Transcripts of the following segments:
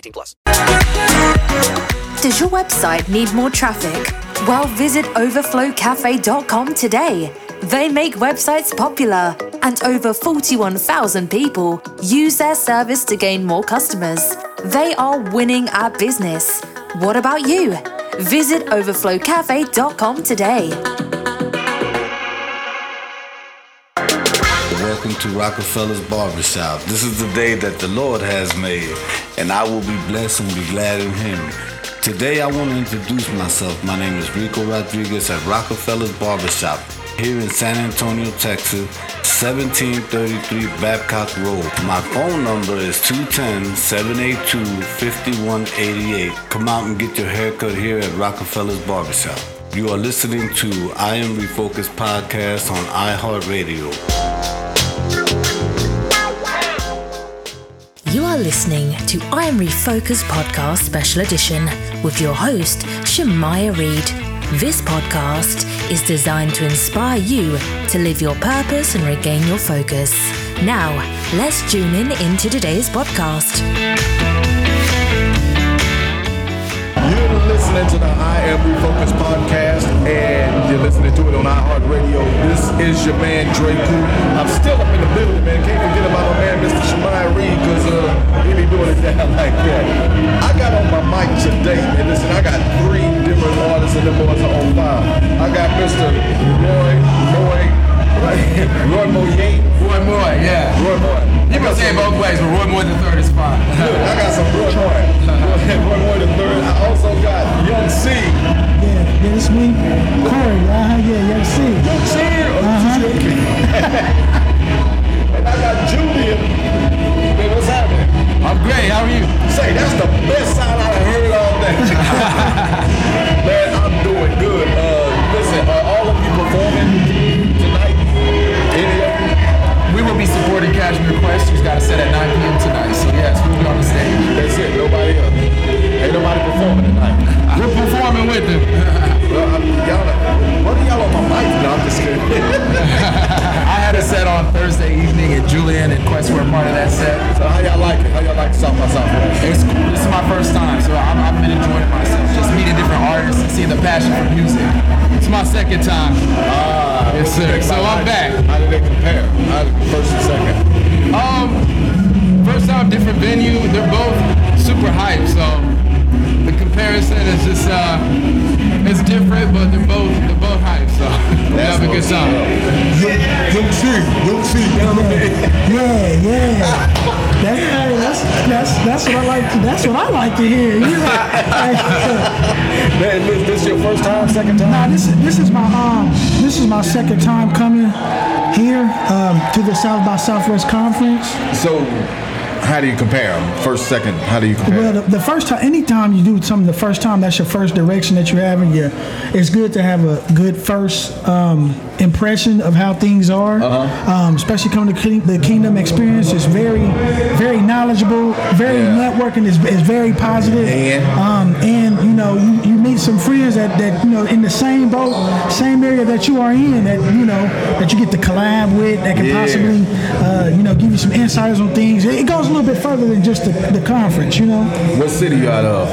18 plus. Does your website need more traffic? Well, visit overflowcafe.com today. They make websites popular, and over 41,000 people use their service to gain more customers. They are winning our business. What about you? Visit overflowcafe.com today. Welcome to Rockefeller's Barbershop. This is the day that the Lord has made, and I will be blessed and be glad in Him. Today, I want to introduce myself. My name is Rico Rodriguez at Rockefeller's Barbershop here in San Antonio, Texas, 1733 Babcock Road. My phone number is 210-782-5188. Come out and get your haircut here at Rockefeller's Barbershop. You are listening to I Am Refocused podcast on iHeartRadio. You are listening to I Am Refocused Podcast Special Edition with your host, Shemaya Reed. This podcast is designed to inspire you to live your purpose and regain your focus. Now, let's tune in into today's podcast. Listening to the I Am Refocused podcast, and you're listening to it on iHeartRadio. This is your man, Dre Cool. I'm still up in the building, man. Can't forget about my man, Mr. Shemai Reed, because uh, he be doing it down like that. I got on my mic today, and listen, I got three different artists, and the boys are on fire. I got Mr. Roy Moy, Roy Moye. Roy Moy, yeah. Roy Moy. You can say it both ways, but Roy Moy the third is fine. Look, I got some Roy Moy. Roy Moy the third. I also got Young C. Yeah, yeah, it's me, Corey. Uh-huh, yeah, yeah, see. Young C. Uh-huh. and I got Julian. I had a set on Thursday evening, and Julian and Quest were part of that set. so how y'all like it? How y'all like South by Southwest? It's cool. This is my first time, so I'm, I've been enjoying myself. Just meeting different artists and seeing the passion for music. It's my second time. Ah, Yes, sir. So I'm back. How did they compare? How did first and second? Um, first time, different venue. They're both super hype, so the comparison is just uh, it's different, but they're both they're have a good time. Young C, Young C, down there. Yeah, yeah. That, that's, that's, that's what I like. To, that's what I like to hear. You know, Man, this, this your first time, second time? nah, this is this is my um this is my second time coming here um, to the South by Southwest conference. So, how do you compare them? First, second, how do you compare? Well, the, the first time, anytime you do something the first time, that's your first direction that you're having. You, it's good to have a good first um, impression of how things are. Uh-huh. Um, especially coming to the Kingdom experience is very, very knowledgeable, very Yeah. networking is, is very positive. And? um, and you know you, you meet some friends that, that you know in the same boat, same area that you are in that you know that you get to collab with that can Yeah. possibly uh, you know give you some insights on things. It, it goes a little bit further than just the, the conference, you know. what city you out of?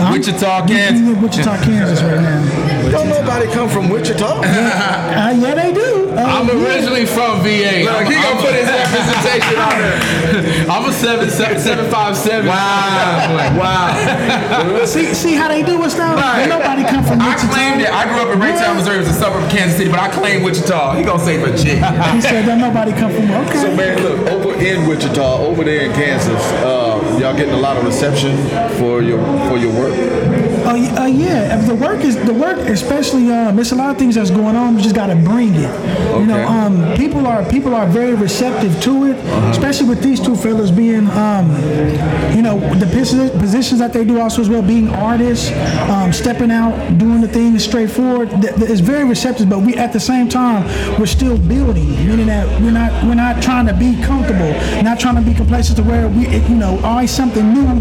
I'm- Wichita, you- you Kansas. Wichita, Kansas right now. Don't nobody come from Wichita. Uh, yeah, they do. I'm yeah. originally from VA. Look, I'm, he gonna I'm- put his representation on there. I'm a seven seven seven five seven. Wow. Wow. See, see how they do us now? Right. Ain't nobody come from I Wichita. claimed it. I grew up in Raytown, Missouri. It was a suburb of Kansas City, but I claim Wichita. He gonna say Virginia. He said that nobody come from. Okay. So man, look over in Wichita, over there in Kansas, uh, y'all getting a lot of reception for your for your work. Uh, uh, yeah, the work is the work, especially um, there's a lot of things that's going on. You just got to bring it. You know, um, people are people are very receptive to it, especially with these two fellas being, um, you know, the posi- positions that they do also as well, being artists, um, stepping out, doing the things straightforward. It's very receptive, but we at the same time we're still building, meaning that we're not we're not trying to be comfortable, not trying to be complacent to where we, you know, always something new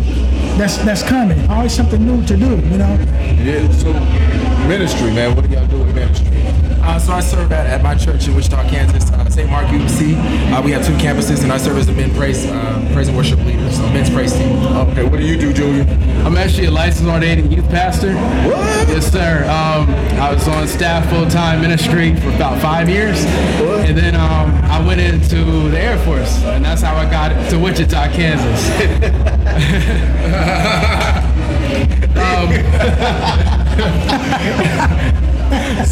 that's that's coming, always something new to do. You know. Yeah. So ministry, man. What do y'all do in ministry? Uh, so I serve at, at my church in Wichita, Kansas, uh, St. Mark UC. Uh, we have two campuses, and I serve as a men praise, uh, praise and worship leader, so men's praise team. Okay. What do you do, Julian? I'm actually a licensed ordained youth pastor. What? Yes, sir. Um, I was on staff full time ministry for about five years, and then um, I went into the Air Force, and that's how I got to Wichita, Kansas. So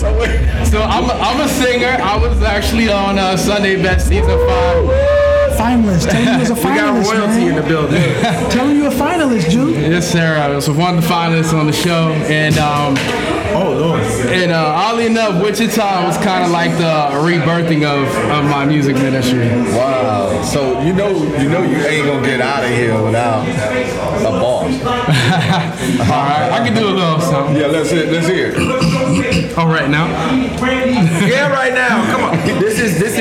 wait. So I'm a, I'm a singer. I was actually on uh, Sunday Best season five. Finalist. Tell you was a We got finalist, royalty man. in the building. Tell you a finalist, Jude. Yes, sir. I was one of the finalists on the show, and um, Oh Lord. and uh, oddly enough, Wichita was kind of like the rebirthing of, of my music ministry. Wow. So you know you know you ain't gonna get out of here without a boss. All right, I can do a little something. Yeah. Let's hear. Let's hear. it. All right now. yeah, right now. Come on.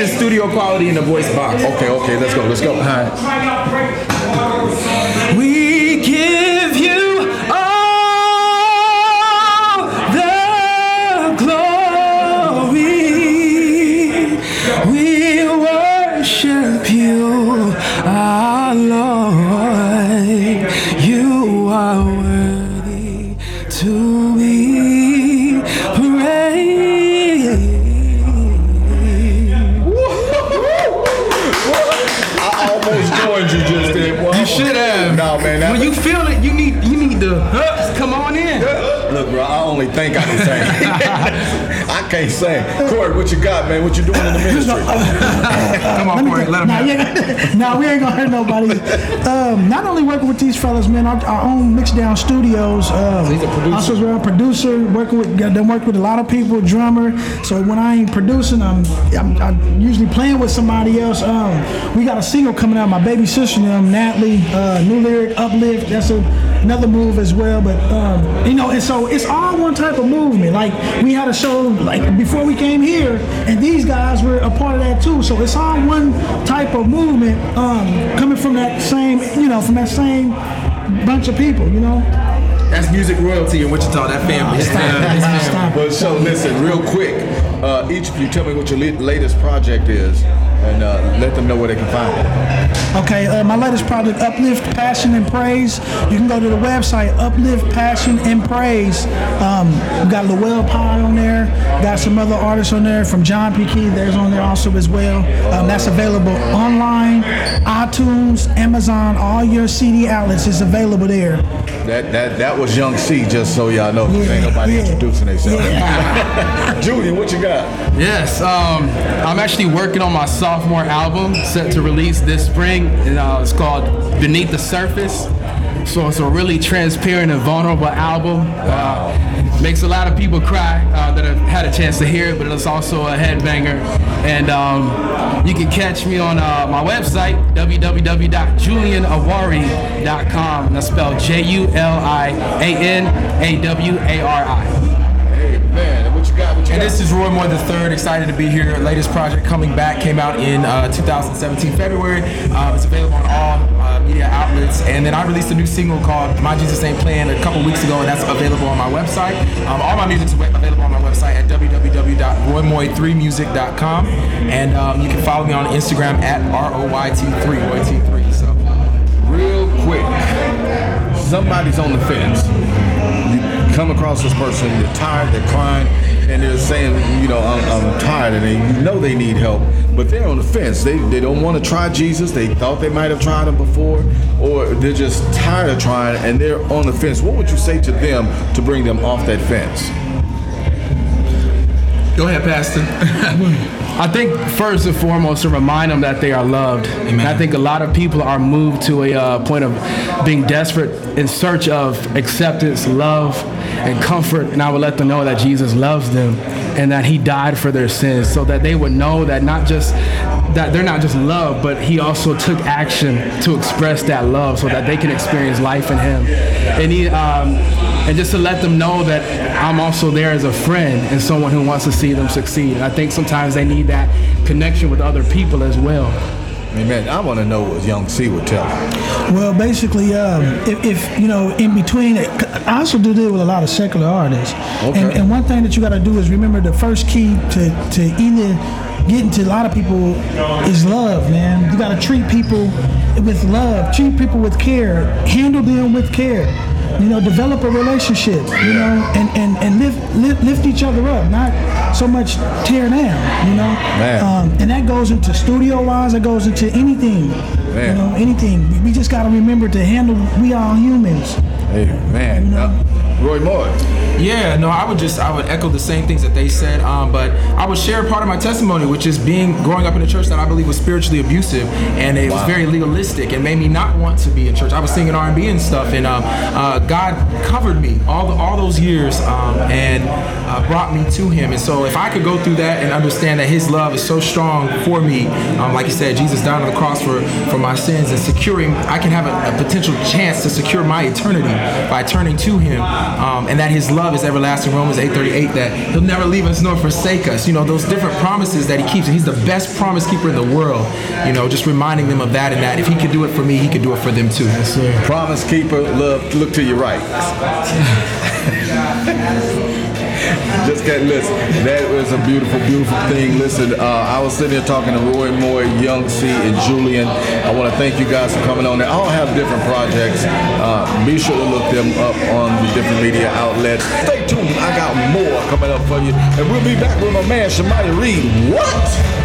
This is studio quality in the voice box. Okay. Okay. Let's go. Let's go. We I can't sing. Corey, what you got, man? What you doing in the ministry? Come on, Corey, let him Nah, have yeah, nah, we ain't gonna hurt nobody. Um, not only working with these fellas, man, our, our own Mixdown Studios. Um, he's a producer. Also, as well, producer, working with, got done work with a lot of people, drummer. So when I ain't producing, I'm, I'm, I'm usually playing with somebody else. Um, we got a single coming out. My baby sister, them, Natalie, uh, new lyric, uplift. That's a, another move as well. But um, you know, and so it's all one type of movement. Like we had a show like before we came here, and these guys were a part of that too. So it's all one type of movement um, coming from that same, you know, from that same bunch of people. You know. That's music royalty in Wichita. That family. Stop it. It's. Stop it. Well, so listen, real quick. Uh, each of you tell me what your latest project is, and uh, let them know where they can find it. Okay, uh, my latest project, Uplift Passion and Praise. You can go to the website, Uplift Passion and Praise. Um, we got Lowell Pye on there. Got some other artists on there from John P. Kee. There's on there also as well. Um, that's available online, iTunes, Amazon, all your CD outlets is available there. That that that was Young C, just so y'all know, Yeah, ain't nobody yeah. introducing themselves. Julian, what you got? Yes, um, I'm actually working on my sophomore album set to release this spring. And, uh, it's called Beneath the Surface. So it's a really transparent and vulnerable album. Uh, makes a lot of people cry uh, that have had a chance to hear it, but it's also a headbanger. And um, you can catch me on uh, my website, www.julianawari.com. And that's spelled J U L I A N A W A R I. Hey And this is Roy Moy the third. Excited to be here. Latest project coming back came out in uh, 2017 February. Uh, it's available on all uh, media outlets. And then I released a new single called "My Jesus Ain't Playing" a couple weeks ago, and that's available on my website. Um, all my music's available on my website at www.roymoy3music.com, and um, you can follow me on Instagram at royt3 royt3. So real quick. Somebody's on the fence. You come across this person, you're tired, they're crying, and they're saying, you know, I'm, I'm tired, and they, you know they need help, but they're on the fence. They, they don't want to try Jesus. They thought they might have tried him before, or they're just tired of trying, and they're on the fence. What would you say to them to bring them off that fence? Go ahead, Pastor. I think first and foremost to remind them that they are loved. I think a lot of people are moved to a uh, point of being desperate in search of acceptance, love, and comfort. And I would let them know that Jesus loves them and that He died for their sins, so that they would know that not just that they're not just loved, but He also took action to express that love, so that they can experience life in Him. And He. Um, and just to let them know that I'm also there as a friend and someone who wants to see them succeed. And I think sometimes they need that connection with other people as well. Amen. I want to know what Young C would tell you. Well, basically, um, if, if, you know, in between, I also do deal with a lot of secular artists. Okay. And, and one thing that you got to do is remember the first key to, to either getting to a lot of people is love, man. You got to treat people with love, treat people with care, handle them with care you know, develop a relationship, you know, and, and, and lift, lift, lift each other up, not so much tear down, you know. Um, and that goes into studio wise, it goes into anything, man. you know, anything. We just got to remember to handle, we are all humans. Hey, man. You know? uh, Roy Moy. Yeah, no, I would just I would echo the same things that they said, um, but I would share part of my testimony, which is being growing up in a church that I believe was spiritually abusive, and it wow. was very legalistic, and made me not want to be in church. I was singing R and B and stuff, and um, uh, God covered me all the, all those years um, and uh, brought me to Him. And so, if I could go through that and understand that His love is so strong for me, um, like you said, Jesus died on the cross for for my sins, and securing, I can have a, a potential chance to secure my eternity by turning to Him, um, and that His love love is everlasting. Romans 8:38 that He'll never leave us nor forsake us. You know those different promises that He keeps. and He's the best promise keeper in the world. You know, just reminding them of that and that if He could do it for me, He could do it for them too. Yes, promise keeper, love. Look to your right. Just can't listen. That was a beautiful, beautiful thing. Listen, uh, I was sitting here talking to Roy Moy, Young C, and Julian. I want to thank you guys for coming on. They all have different projects. Uh, be sure to look them up on the different media outlets. Stay tuned. I got more coming up for you. And we'll be back with my man, Shamaya Reed. What?